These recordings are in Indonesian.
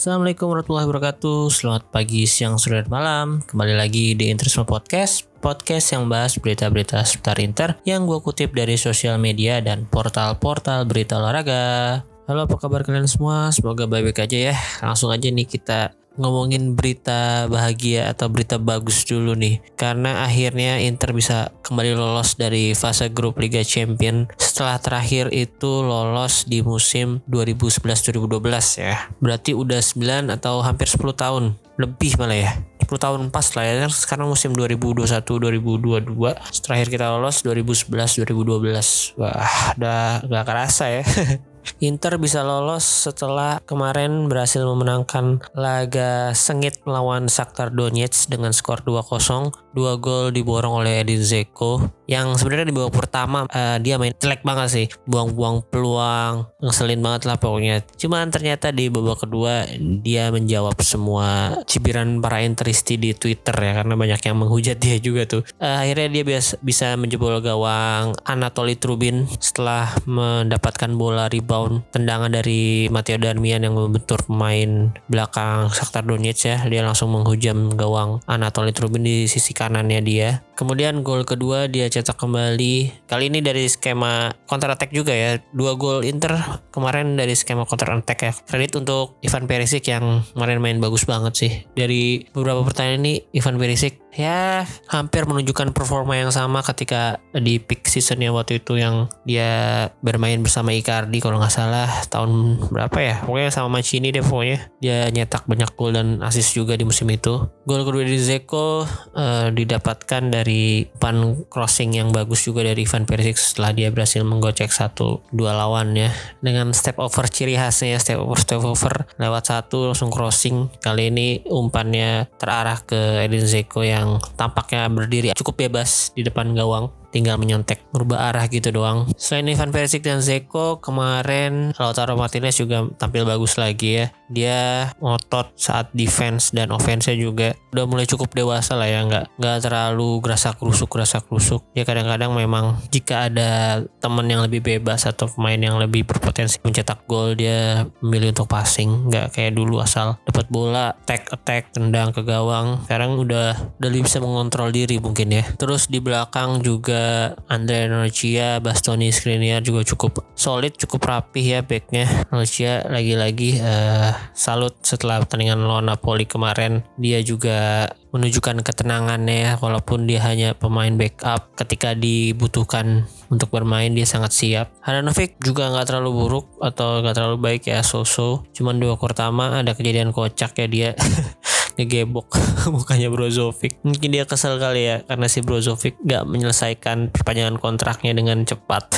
Assalamualaikum warahmatullahi wabarakatuh. Selamat pagi, siang, sore, dan malam. Kembali lagi di Interisme Podcast Podcast yang bahas berita-berita seputar Inter Yang gue kutip dari sosial media dan portal-portal berita olahraga. Halo apa kabar kalian semua? Semoga baik-baik aja ya. Langsung aja nih kita ngomongin berita bahagia atau berita bagus dulu nih. Karena akhirnya Inter bisa kembali lolos dari fase grup Liga Champion. Setelah terakhir itu lolos di musim 2011-2012 ya. Berarti udah 9 atau hampir 10 tahun. Lebih malah ya. 10 tahun pas lah ya. Sekarang musim 2021-2022 terakhir kita lolos 2011-2012 wah udah gak kerasa ya Inter bisa lolos setelah kemarin berhasil memenangkan laga sengit melawan Shakhtar Donetsk dengan skor 2-0. Dua gol diborong oleh Edin Zeko yang sebenarnya di babak pertama uh, dia main jelek banget sih. Buang-buang peluang, ngeselin banget lah pokoknya. Cuman ternyata di babak kedua dia menjawab semua cibiran para Interisti di Twitter ya karena banyak yang menghujat dia juga tuh. Uh, akhirnya dia bisa, bisa menjebol gawang Anatoly Trubin setelah mendapatkan bola rebound tendangan dari Matteo Darmian yang membentur pemain belakang Shakhtar Donetsk ya. Dia langsung menghujam gawang Anatoly Trubin di sisi kanannya dia. Kemudian gol kedua dia cetak kembali. Kali ini dari skema counter attack juga ya. Dua gol Inter kemarin dari skema counter attack ya. Kredit untuk Ivan Perisic yang kemarin main bagus banget sih. Dari beberapa pertanyaan ini Ivan Perisic ya hampir menunjukkan performa yang sama ketika di peak seasonnya waktu itu yang dia bermain bersama Icardi kalau nggak salah tahun berapa ya? Pokoknya sama Mancini deh pokoknya. Dia nyetak banyak gol dan assist juga di musim itu. Gol kedua dari Zeko uh, didapatkan dari pan crossing yang bagus juga dari Ivan Perisic setelah dia berhasil menggocek satu dua lawannya dengan step over ciri khasnya step over step over lewat satu langsung crossing. Kali ini umpannya terarah ke Edin Zeko yang yang tampaknya berdiri cukup bebas di depan gawang tinggal menyontek merubah arah gitu doang. Selain Ivan Perisic dan Zeko, kemarin Lautaro Martinez juga tampil bagus lagi ya. Dia ngotot saat defense dan offense juga udah mulai cukup dewasa lah ya, nggak nggak terlalu gerasa kerusuk gerasa kerusuk. Ya kadang-kadang memang jika ada teman yang lebih bebas atau pemain yang lebih berpotensi mencetak gol dia memilih untuk passing, nggak kayak dulu asal dapat bola attack attack tendang ke gawang. Sekarang udah udah lebih bisa mengontrol diri mungkin ya. Terus di belakang juga Andre Norcia, Bastoni Skriniar juga cukup solid, cukup rapih ya backnya. Norcia lagi-lagi uh, salut setelah pertandingan lawan Napoli kemarin. Dia juga menunjukkan ketenangannya ya, walaupun dia hanya pemain backup ketika dibutuhkan untuk bermain dia sangat siap. Handanovic juga nggak terlalu buruk atau nggak terlalu baik ya so-so. Cuman dua pertama ada kejadian kocak ya dia ngegebok mukanya Brozovic mungkin dia kesel kali ya karena si Brozovic gak menyelesaikan perpanjangan kontraknya dengan cepat.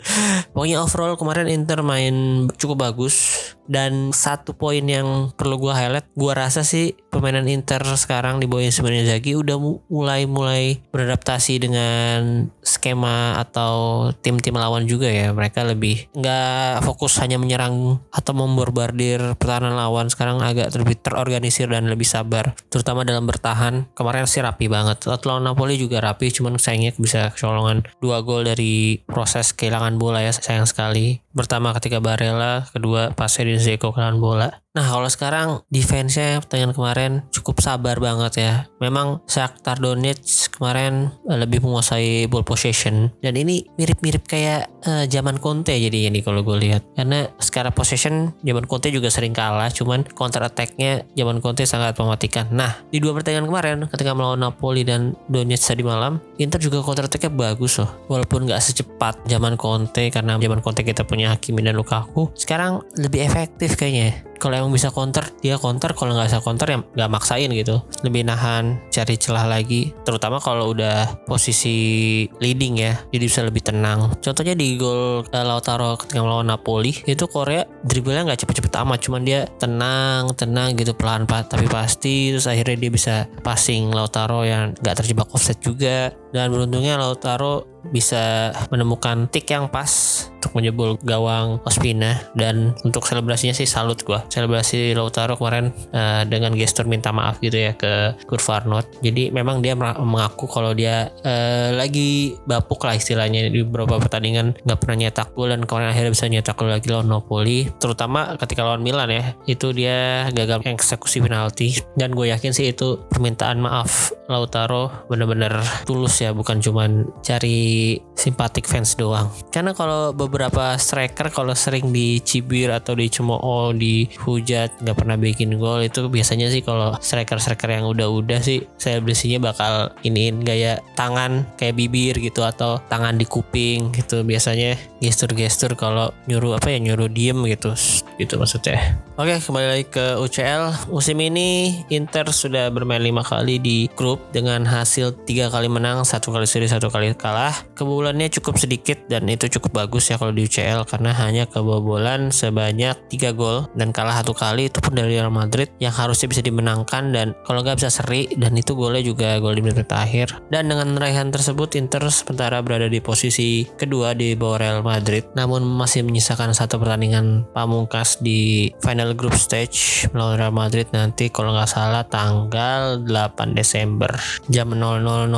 Pokoknya overall kemarin Inter main cukup bagus dan satu poin yang perlu gue highlight gue rasa sih permainan Inter sekarang di bawah Simone Inzaghi udah mulai mulai beradaptasi dengan skema atau tim-tim lawan juga ya. Mereka lebih nggak fokus hanya menyerang atau memborbardir pertahanan lawan. Sekarang agak lebih terorganisir dan lebih sabar terutama dalam bertahan. Kemarin sih rapi banget. Lawan Napoli juga rapi cuman sayangnya bisa kecolongan. Dua gol dari proses kehilangan bola ya sayang sekali. Pertama ketika Barella kedua pas Edin Zeko kehilangan bola Nah kalau sekarang defense-nya pertandingan kemarin cukup sabar banget ya. Memang Shakhtar Donetsk kemarin eh, lebih menguasai ball possession dan ini mirip-mirip kayak uh, zaman Conte jadi ini kalau gue lihat. Karena secara possession zaman Conte juga sering kalah, cuman counter attack-nya zaman Conte sangat mematikan. Nah di dua pertandingan kemarin ketika melawan Napoli dan Donetsk tadi malam, Inter juga counter attack-nya bagus loh. Walaupun nggak secepat zaman Conte karena zaman Conte kita punya Hakimi dan Lukaku, sekarang lebih efektif kayaknya kalau emang bisa counter dia counter. Kalau nggak bisa counter ya nggak maksain gitu. Lebih nahan cari celah lagi. Terutama kalau udah posisi leading ya jadi bisa lebih tenang. Contohnya di gol uh, Lautaro ketika melawan Napoli itu Korea dribblenya nggak cepet-cepet amat. Cuman dia tenang tenang gitu pelan pelan tapi pasti terus akhirnya dia bisa passing Lautaro yang nggak terjebak offset juga. Dan beruntungnya Lautaro bisa menemukan tik yang pas untuk menjebol gawang Ospina dan untuk selebrasinya sih salut gua. Selebrasi Lautaro kemarin uh, dengan gestur minta maaf gitu ya ke Kurt Farnot. Jadi memang dia mengaku kalau dia uh, lagi bapuk lah istilahnya di beberapa pertandingan nggak pernah nyetak gol dan kemarin akhirnya bisa nyetak gol lagi lawan Napoli. Terutama ketika lawan Milan ya, itu dia gagal eksekusi penalti dan gue yakin sih itu permintaan maaf Lautaro bener-bener tulus ya bukan cuman cari simpatik fans doang. Karena kalau beberapa striker kalau sering dicibir atau dicemooh, dihujat, nggak pernah bikin gol itu biasanya sih kalau striker-striker yang udah-udah sih saya selebrasinya bakal iniin gaya tangan kayak bibir gitu atau tangan di kuping gitu biasanya gestur-gestur kalau nyuruh apa ya nyuruh diem gitu gitu maksudnya. Oke kembali lagi ke UCL musim ini Inter sudah bermain lima kali di grup dengan hasil tiga kali menang satu kali seri satu kali kalah. Kebobolannya cukup sedikit dan itu cukup bagus ya kalau di UCL karena hanya kebobolan sebanyak tiga gol dan kalah satu kali itu pun dari Real Madrid yang harusnya bisa dimenangkan dan kalau nggak bisa seri dan itu golnya juga gol di menit terakhir. Dan dengan raihan tersebut Inter sementara berada di posisi kedua di bawah Real Madrid namun masih menyisakan satu pertandingan pamungkas di final group stage melawan Real Madrid nanti kalau nggak salah tanggal 8 Desember jam 00.00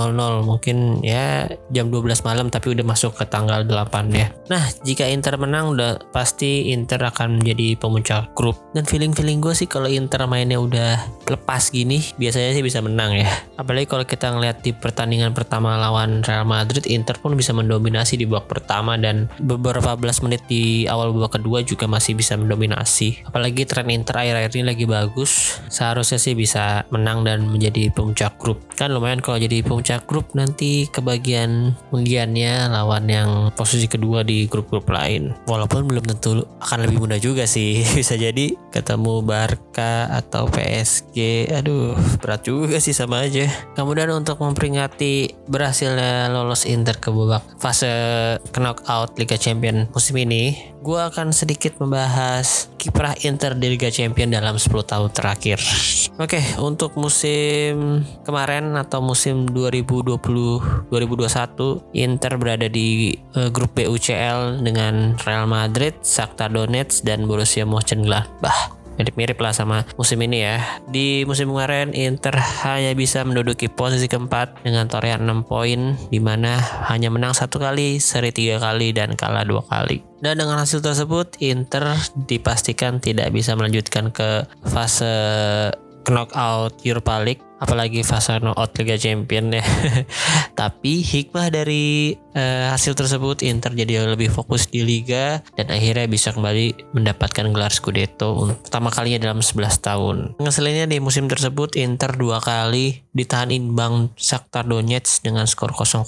mungkin ya jam 12 malam tapi udah masuk ke tanggal 8 ya. Nah jika Inter menang udah pasti Inter akan menjadi pemuncak grup. Dan feeling-feeling gue sih kalau Inter mainnya udah lepas gini biasanya sih bisa menang ya. Apalagi kalau kita ngeliat di pertandingan pertama lawan Real Madrid Inter pun bisa mendominasi di babak pertama dan beberapa belas menit di awal babak kedua juga masih bisa mendominasi. Apalagi tren Inter akhir-akhir ini lagi bagus seharusnya sih bisa menang dan menjadi puncak grup. Kan lumayan kalau jadi puncak grup nanti kebagian undiannya lawan yang posisi kedua di grup-grup lain. Walaupun belum tentu akan lebih mudah juga sih. Bisa jadi ketemu Barca atau PSG aduh berat juga sih sama aja. Kemudian untuk memperingati berhasilnya lolos Inter ke babak fase knockout Liga Champion musim ini gue akan sedikit membahas kiprah Inter di Liga Champion dalam 10 tahun terakhir. Oke, untuk musim kemarin atau musim 2020-2021, Inter berada di uh, grup B UCL dengan Real Madrid, Shakhtar Donetsk dan Borussia Mönchengladbach mirip-mirip lah sama musim ini ya. Di musim kemarin Inter hanya bisa menduduki posisi keempat dengan torehan 6 poin di mana hanya menang satu kali, seri tiga kali dan kalah dua kali. Dan dengan hasil tersebut Inter dipastikan tidak bisa melanjutkan ke fase knockout Europa League apalagi fase knockout Liga Champion ya. Tapi hikmah dari uh, hasil tersebut Inter jadi lebih fokus di liga dan akhirnya bisa kembali mendapatkan gelar Scudetto untuk pertama kalinya dalam 11 tahun. Ngeselinnya di musim tersebut Inter dua kali ditahan imbang Shakhtar Donetsk dengan skor 0-0.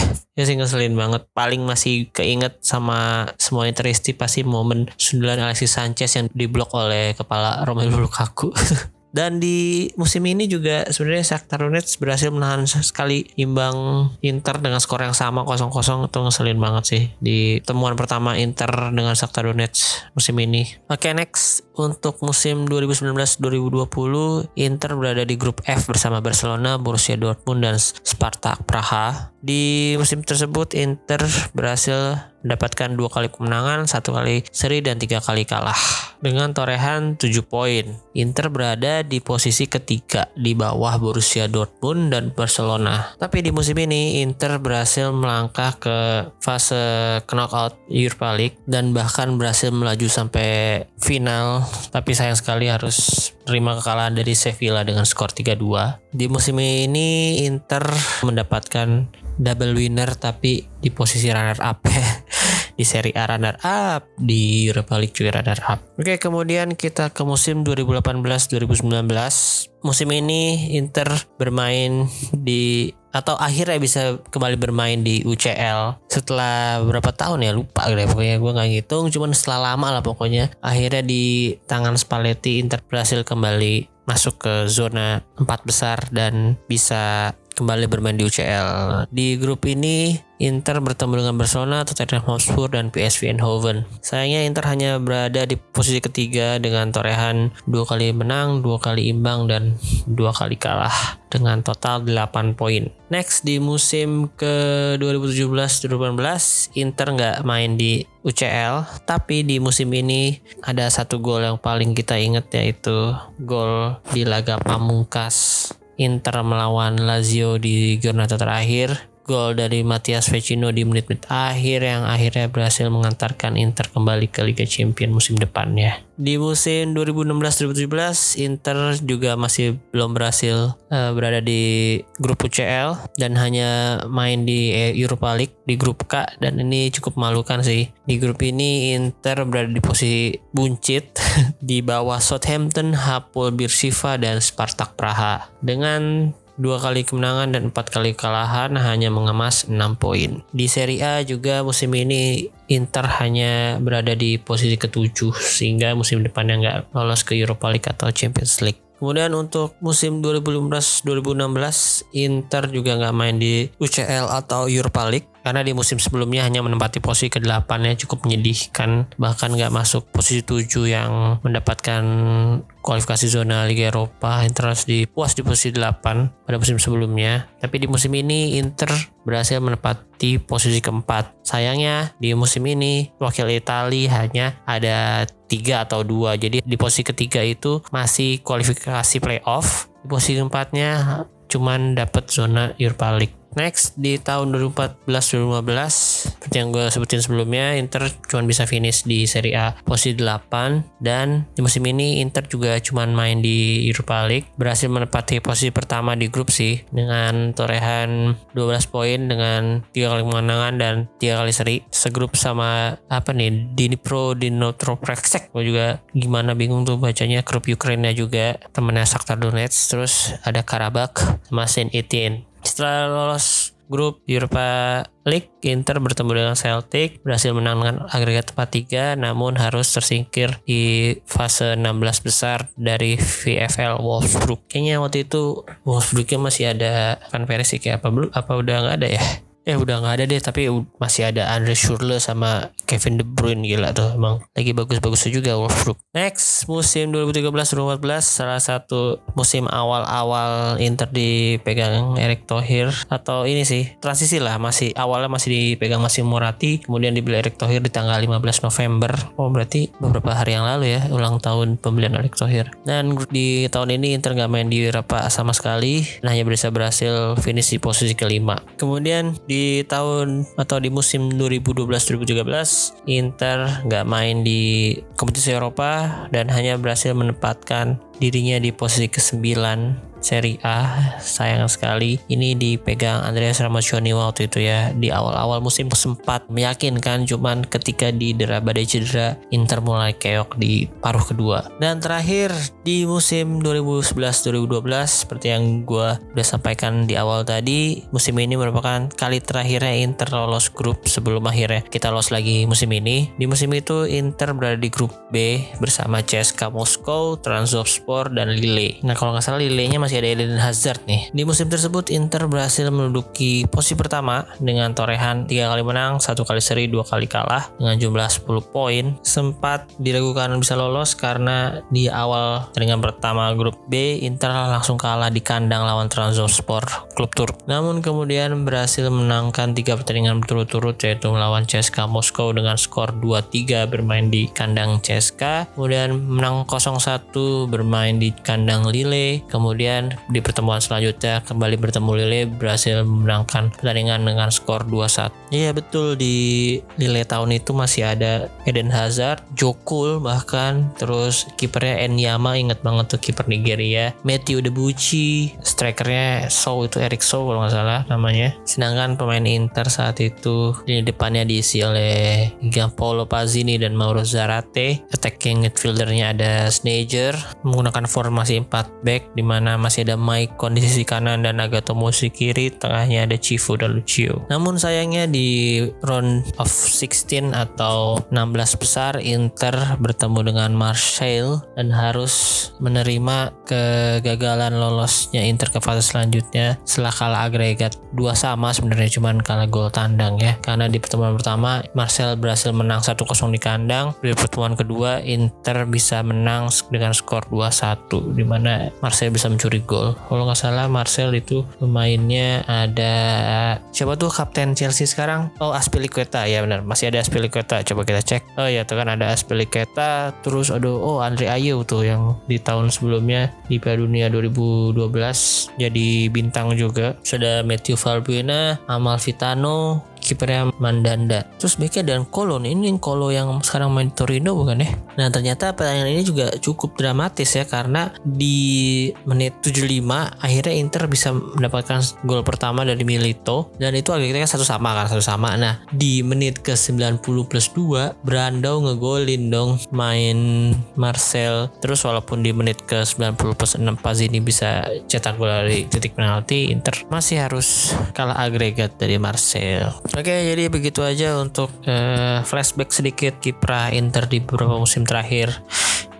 ya sih ngeselin banget. Paling masih keinget sama semua Interisti pasti momen sundulan Alexis Sanchez yang diblok oleh kepala Romelu Lukaku. Dan di musim ini juga sebenarnya Shakhtar Donetsk berhasil menahan sekali imbang Inter dengan skor yang sama 0-0 itu ngeselin banget sih di temuan pertama Inter dengan Shakhtar Donetsk musim ini. Oke okay, next untuk musim 2019-2020 Inter berada di grup F bersama Barcelona, Borussia Dortmund dan Spartak Praha. Di musim tersebut Inter berhasil mendapatkan dua kali kemenangan, satu kali seri dan tiga kali kalah dengan torehan 7 poin. Inter berada di posisi ketiga di bawah Borussia Dortmund dan Barcelona. Tapi di musim ini Inter berhasil melangkah ke fase knockout Europa League dan bahkan berhasil melaju sampai final. Tapi sayang sekali harus terima kekalahan dari Sevilla dengan skor 3-2. Di musim ini Inter mendapatkan double winner tapi di posisi runner up di Serie A runner up di League juga runner up. Oke, kemudian kita ke musim 2018-2019. Musim ini Inter bermain di atau akhirnya bisa kembali bermain di UCL setelah berapa tahun ya lupa deh pokoknya gue nggak ngitung cuman setelah lama lah pokoknya akhirnya di tangan Spalletti Inter berhasil kembali masuk ke zona empat besar dan bisa kembali bermain di UCL. Di grup ini Inter bertemu dengan Barcelona, Tottenham Hotspur, dan PSV Eindhoven. Sayangnya Inter hanya berada di posisi ketiga dengan torehan dua kali menang, dua kali imbang, dan dua kali kalah dengan total 8 poin. Next di musim ke 2017-2018 Inter nggak main di UCL, tapi di musim ini ada satu gol yang paling kita ingat yaitu gol di laga pamungkas Inter melawan Lazio di giornata terakhir gol dari Matias Vecino di menit-menit akhir yang akhirnya berhasil mengantarkan Inter kembali ke Liga Champions musim depannya. Di musim 2016-2017 Inter juga masih belum berhasil uh, berada di grup UCL dan hanya main di Europa League di grup K dan ini cukup memalukan sih. Di grup ini Inter berada di posisi buncit di bawah Southampton, Hapoel Beersheva dan Spartak Praha dengan dua kali kemenangan dan empat kali kekalahan hanya mengemas 6 poin. Di Serie A juga musim ini Inter hanya berada di posisi ketujuh sehingga musim depannya nggak lolos ke Europa League atau Champions League. Kemudian untuk musim 2015-2016 Inter juga nggak main di UCL atau Europa League karena di musim sebelumnya hanya menempati posisi ke-8 ya cukup menyedihkan. Bahkan nggak masuk posisi 7 yang mendapatkan kualifikasi zona Liga Eropa. Inter harus di puas di posisi 8 pada musim sebelumnya. Tapi di musim ini Inter berhasil menempati posisi keempat. Sayangnya di musim ini wakil Italia hanya ada tiga atau dua. Jadi di posisi ketiga itu masih kualifikasi playoff. Di posisi keempatnya cuman dapat zona Europa League Next di tahun 2014-2015 seperti yang gue sebutin sebelumnya Inter cuma bisa finish di Serie A posisi 8 dan di musim ini Inter juga cuma main di Europa League. Berhasil menempati posisi pertama di grup sih dengan torehan 12 poin dengan tiga kali kemenangan dan tiga kali seri. Segrup sama apa nih Dnipro Dinotroprexek gue juga gimana bingung tuh bacanya grup Ukraina juga temennya Shakhtar Donetsk. Terus ada Karabakh sama Saint Etienne setelah lolos grup Europa League, Inter bertemu dengan Celtic, berhasil menangkan agregat tempat 3, namun harus tersingkir di fase 16 besar dari VFL Wolfsburg. Kayaknya waktu itu Wolfsburgnya masih ada Van Persie kayak apa belum? Apa udah nggak ada ya? Eh udah nggak ada deh tapi masih ada Andre Schürrle sama Kevin De Bruyne gila tuh emang. Lagi bagus-bagusnya juga Wolfsburg. Next musim 2013-2014 salah satu musim awal-awal Inter dipegang Eric Thohir atau ini sih transisi lah masih awalnya masih dipegang masih Moratti kemudian dibeli Eric Thohir di tanggal 15 November. Oh berarti beberapa hari yang lalu ya ulang tahun pembelian Eric Thohir dan di tahun ini Inter nggak main di Eropa sama sekali dan hanya bisa berhasil finish di posisi kelima. Kemudian di tahun atau di musim 2012-2013 Inter nggak main di kompetisi Eropa dan hanya berhasil menempatkan dirinya di posisi ke-9 Serie A sayang sekali. Ini dipegang Andreas Ramaccioni waktu itu ya di awal-awal musim sempat meyakinkan cuman ketika di dera badai cedera Inter mulai keok di paruh kedua. Dan terakhir di musim 2011-2012 seperti yang gue udah sampaikan di awal tadi musim ini merupakan kali terakhirnya Inter lolos grup sebelum akhirnya kita lolos lagi musim ini. Di musim itu Inter berada di grup B bersama CSKA Moskow, Trabzonspor dan Lille nah kalau nggak salah Lille-nya masih ada Eden Hazard nih. Di musim tersebut Inter berhasil menduduki posisi pertama dengan torehan tiga kali menang, satu kali seri, dua kali kalah dengan jumlah 10 poin. Sempat diragukan bisa lolos karena di awal pertandingan pertama grup B Inter langsung kalah di kandang lawan Trabzonspor klub Turk. Namun kemudian berhasil menangkan tiga pertandingan berturut-turut yaitu melawan CSKA Moskow dengan skor 2-3 bermain di kandang CSKA, kemudian menang 0-1 bermain di kandang Lille, kemudian di pertemuan selanjutnya kembali bertemu Lille berhasil memenangkan pertandingan dengan skor 2-1. Iya betul di Lille tahun itu masih ada Eden Hazard, Jokul bahkan terus kipernya Enyama inget banget tuh kiper Nigeria, Matthew Debuchy, strikernya Sow itu Eric Sow kalau nggak salah namanya. Sedangkan pemain Inter saat itu di depannya diisi oleh Gianpaolo Pazzini dan Mauro Zarate. Attacking midfieldernya ada Sneijder menggunakan formasi 4 back di mana masih ada Mike kondisi sisi kanan dan Nagatomo kiri, tengahnya ada Chifu dan Lucio. Namun sayangnya di round of 16 atau 16 besar Inter bertemu dengan Marseille dan harus menerima kegagalan lolosnya Inter ke fase selanjutnya setelah kalah agregat dua sama sebenarnya cuman kalah gol tandang ya karena di pertemuan pertama Marcel berhasil menang 1-0 di kandang di pertemuan kedua Inter bisa menang dengan skor 2-1 di mana Marcel bisa mencuri gol. Kalau nggak salah Marcel itu pemainnya ada siapa tuh kapten Chelsea sekarang? Oh Aspilicueta. Ya benar. Masih ada Aspilicueta. Coba kita cek. Oh ya tuh kan ada Aspilicueta. Terus aduh oh Andre Ayew tuh yang di tahun sebelumnya di Piala Dunia 2012 jadi bintang juga. Sudah Matthew Valbuena Amal Vitano kipernya Mandanda. Terus backnya dan Kolo nih. Ini Kolo yang sekarang main Torino bukan ya? Nah ternyata pertandingan ini juga cukup dramatis ya karena di menit 75 akhirnya Inter bisa mendapatkan gol pertama dari Milito dan itu akhirnya satu sama kan satu sama. Nah di menit ke 90 plus 2 Brando ngegolin dong main Marcel. Terus walaupun di menit ke 90 plus 6 Pazini bisa cetak gol dari titik penalti Inter masih harus kalah agregat dari Marcel. Oke, jadi begitu aja untuk uh, flashback sedikit kiprah Inter di beberapa musim terakhir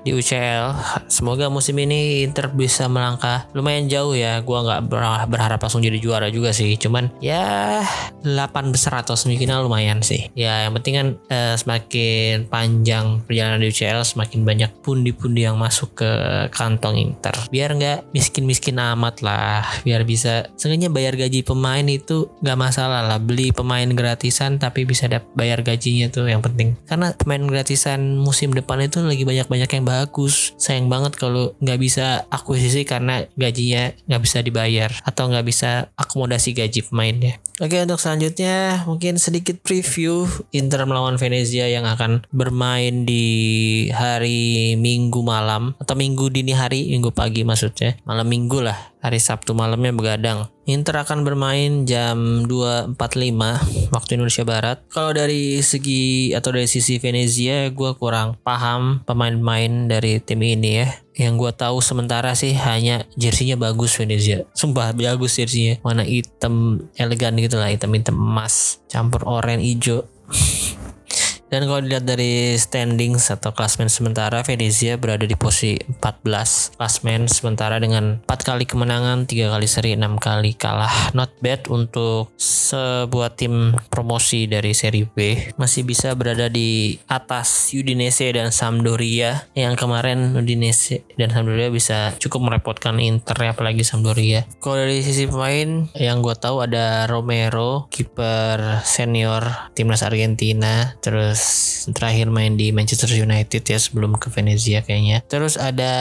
di UCL. Semoga musim ini Inter bisa melangkah lumayan jauh ya. Gua nggak berharap langsung jadi juara juga sih. Cuman ya 8 besar atau semifinal lumayan sih. Ya yang penting kan eh, semakin panjang perjalanan di UCL semakin banyak pundi-pundi yang masuk ke kantong Inter. Biar nggak miskin-miskin amat lah. Biar bisa sengaja bayar gaji pemain itu nggak masalah lah. Beli pemain gratisan tapi bisa bayar gajinya tuh yang penting. Karena pemain gratisan musim depan itu lagi banyak-banyak yang bagus. Sayang banget kalau nggak bisa akuisisi karena gajinya nggak bisa dibayar atau nggak bisa akomodasi gaji pemainnya. Oke untuk selanjutnya mungkin sedikit preview Inter melawan Venezia yang akan bermain di hari Minggu malam atau Minggu dini hari Minggu pagi maksudnya. Malam Minggu lah hari Sabtu malamnya begadang Inter akan bermain jam 2.45 waktu Indonesia Barat. Kalau dari segi atau dari sisi Venezia, gue kurang paham pemain-pemain dari tim ini ya. Yang gue tahu sementara sih hanya jersinya bagus Venezia. Sumpah bagus jersinya. Warna hitam elegan gitu lah hitam hitam emas campur oranye hijau Dan kalau dilihat dari standings atau klasmen sementara, Venezia berada di posisi 14 klasmen sementara dengan 4 kali kemenangan, 3 kali seri, 6 kali kalah. Not bad untuk sebuah tim promosi dari seri B. Masih bisa berada di atas Udinese dan Sampdoria yang kemarin Udinese dan Sampdoria bisa cukup merepotkan Inter apalagi Sampdoria. Kalau dari sisi pemain yang gue tahu ada Romero, kiper senior timnas Argentina, terus terakhir main di Manchester United ya sebelum ke Venezia kayaknya. Terus ada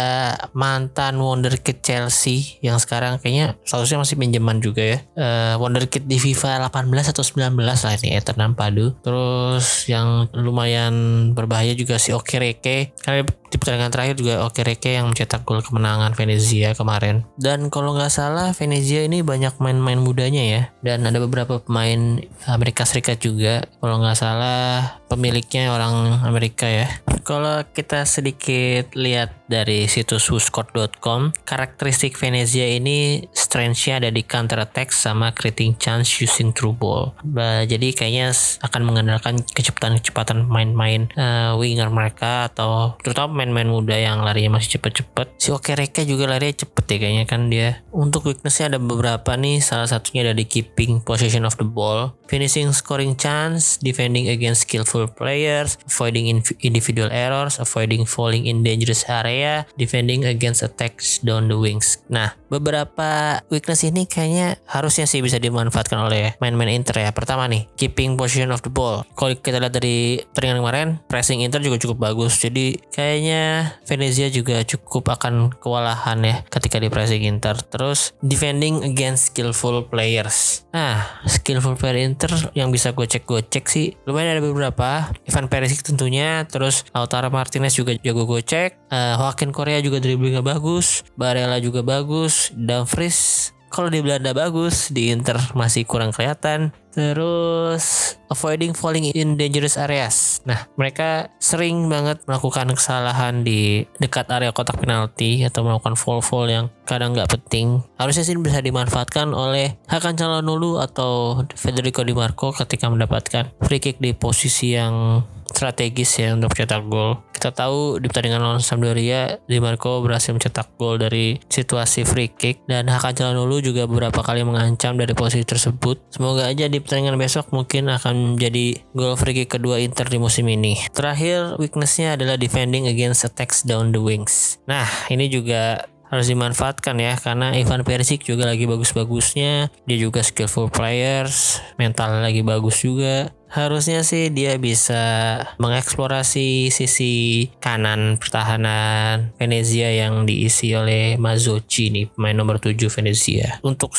mantan wonderkid Chelsea yang sekarang kayaknya seharusnya masih pinjaman juga ya. Uh, wonderkid di FIFA 18 atau 19 lah ini Eternam Padu. Terus yang lumayan berbahaya juga si Okereke. Karena di pertandingan terakhir juga Okereke yang mencetak gol kemenangan Venezia kemarin. Dan kalau nggak salah Venezia ini banyak main-main mudanya ya. Dan ada beberapa pemain Amerika Serikat juga. Kalau nggak salah pemiliknya orang Amerika ya. Kalau kita sedikit lihat dari situs whoscored.com, karakteristik Venezia ini strength-nya ada di counter attack sama creating chance using through ball. Bah, jadi kayaknya akan mengandalkan kecepatan-kecepatan main-main uh, winger mereka atau terutama main-main muda yang larinya masih cepet-cepet. Si Okereke juga larinya cepet ya kayaknya kan dia. Untuk weaknessnya ada beberapa nih, salah satunya ada di keeping possession of the ball, finishing scoring chance, defending against skillful players, avoiding individual errors, avoiding falling in dangerous area, defending against attacks down the wings. Nah, beberapa weakness ini kayaknya harusnya sih bisa dimanfaatkan oleh main-main Inter ya. Pertama nih, keeping position of the ball. Kalau kita lihat dari pertandingan kemarin, pressing Inter juga cukup bagus. Jadi kayaknya Venezia juga cukup akan kewalahan ya ketika di pressing Inter. Terus defending against skillful players. Nah, skillful player Inter yang bisa gue cek gue cek sih lumayan ada beberapa. Ivan Perisic tentunya, terus Lautaro Martinez juga jago gocek, uh, Joaquin Korea juga dribblingnya bagus, Barella juga bagus, Dumfries kalau di Belanda bagus, di Inter masih kurang kelihatan. Terus avoiding falling in dangerous areas. Nah, mereka sering banget melakukan kesalahan di dekat area kotak penalti atau melakukan fall-fall yang kadang nggak penting. Harusnya sih bisa dimanfaatkan oleh Hakan Calhanoglu atau Federico Di Marco ketika mendapatkan free kick di posisi yang strategis ya untuk cetak gol. Kita tahu di pertandingan lawan Sampdoria, Di Marco berhasil mencetak gol dari situasi free kick dan Hakan Calhanoglu juga beberapa kali mengancam dari posisi tersebut. Semoga aja di pertandingan besok mungkin akan menjadi gol free kick kedua Inter di musim ini. Terakhir, weaknessnya adalah defending against attacks down the wings. Nah, ini juga harus dimanfaatkan ya karena Ivan Perisic juga lagi bagus-bagusnya dia juga skillful players mental lagi bagus juga. Harusnya sih dia bisa mengeksplorasi sisi kanan pertahanan Venezia yang diisi oleh Mazzocchi nih pemain nomor 7 Venezia. Untuk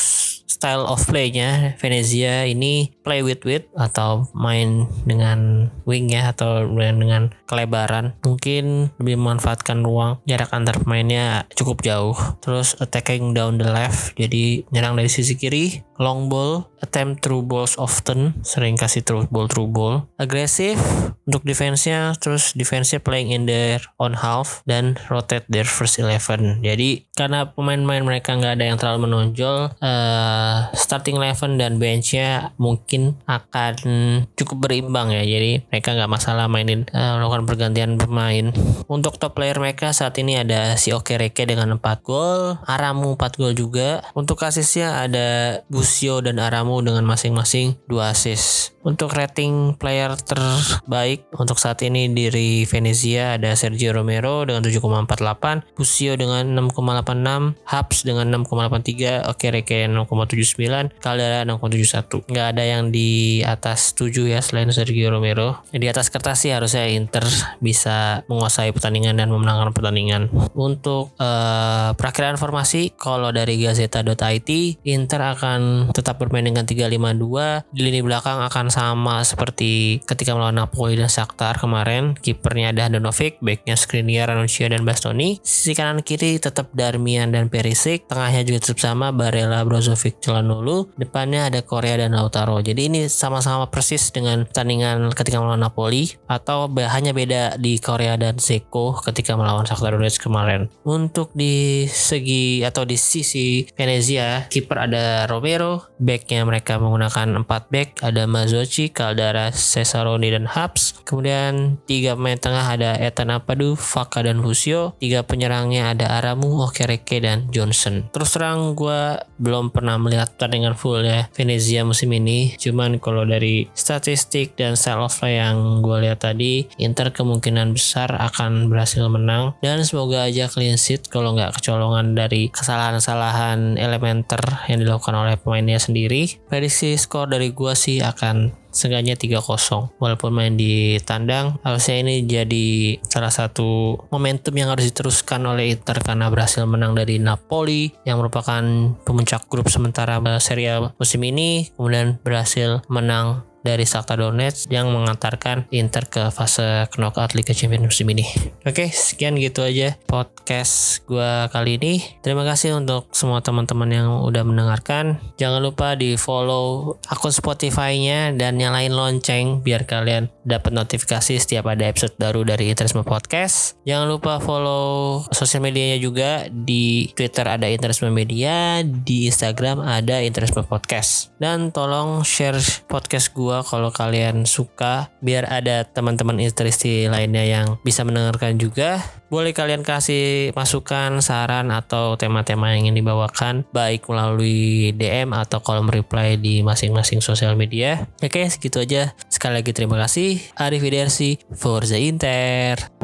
style of play-nya Venezia ini play with width atau main dengan wing ya atau dengan kelebaran. Mungkin lebih memanfaatkan ruang jarak antar pemainnya cukup jauh. Terus attacking down the left jadi nyerang dari sisi kiri long ball attempt through balls often sering kasih through ball through ball. Agresif untuk defense-nya terus defense-nya playing in their own half dan rotate their first eleven. Jadi karena pemain-pemain mereka nggak ada yang terlalu menonjol uh, starting eleven dan bench-nya mungkin akan cukup berimbang ya. Jadi mereka nggak masalah mainin uh, melakukan pergantian pemain. Untuk top player mereka saat ini ada si Okereke dengan 4 gol Aramu 4 gol juga. Untuk asisnya ada Busio dan Aramu dengan masing-masing 2 assist untuk rating player terbaik untuk saat ini dari Venezia ada Sergio Romero dengan 7,48, Busio dengan 6,86, Habs dengan 6,83, Okereke 6,79, Caldera 6,71. Nggak ada yang di atas 7 ya selain Sergio Romero. Di atas kertas sih harusnya Inter bisa menguasai pertandingan dan memenangkan pertandingan. Untuk uh, perakhiran formasi kalau dari Gazeta.it Inter akan tetap bermain dengan 352 di lini belakang akan sama seperti ketika melawan Napoli dan Shakhtar kemarin. Kipernya ada Handanovic, backnya Skriniar, Ranuccia, dan Bastoni. Sisi kanan kiri tetap Darmian dan Perisic. Tengahnya juga tetap sama Barella, Brozovic, Celanolu. Depannya ada Korea dan Lautaro. Jadi ini sama-sama persis dengan pertandingan ketika melawan Napoli atau hanya beda di Korea dan Zeko ketika melawan Shakhtar Donetsk kemarin. Untuk di segi atau di sisi Venezia, kiper ada Romero, backnya mereka menggunakan 4 back, ada Mazo Zochi, Caldara, Cesaroni, dan Habs. Kemudian tiga pemain tengah ada Ethan Apadu, Faka, dan Fusio. Tiga penyerangnya ada Aramu, Okereke, dan Johnson. Terus terang gue belum pernah melihat pertandingan full ya Venezia musim ini. Cuman kalau dari statistik dan style of play yang gue lihat tadi, Inter kemungkinan besar akan berhasil menang. Dan semoga aja clean sheet kalau nggak kecolongan dari kesalahan-kesalahan elementer yang dilakukan oleh pemainnya sendiri. Prediksi skor dari gue sih akan seenggaknya 3-0 walaupun main di tandang harusnya ini jadi salah satu momentum yang harus diteruskan oleh Inter karena berhasil menang dari Napoli yang merupakan pemuncak grup sementara Serie A musim ini kemudian berhasil menang dari Shakhtar Donetsk yang mengantarkan Inter ke fase knockout Liga Champions musim ini. Oke, sekian gitu aja podcast gue kali ini. Terima kasih untuk semua teman-teman yang udah mendengarkan. Jangan lupa di follow akun Spotify-nya dan nyalain lonceng biar kalian dapat notifikasi setiap ada episode baru dari Interisme Podcast. Jangan lupa follow sosial medianya juga di Twitter ada Interisme Media, di Instagram ada Interisme Podcast. Dan tolong share podcast gue gua kalau kalian suka biar ada teman-teman interisti lainnya yang bisa mendengarkan juga boleh kalian kasih masukan saran atau tema-tema yang ingin dibawakan baik melalui DM atau kolom reply di masing-masing sosial media. Oke segitu aja. Sekali lagi terima kasih. Arif Widersi Forza Inter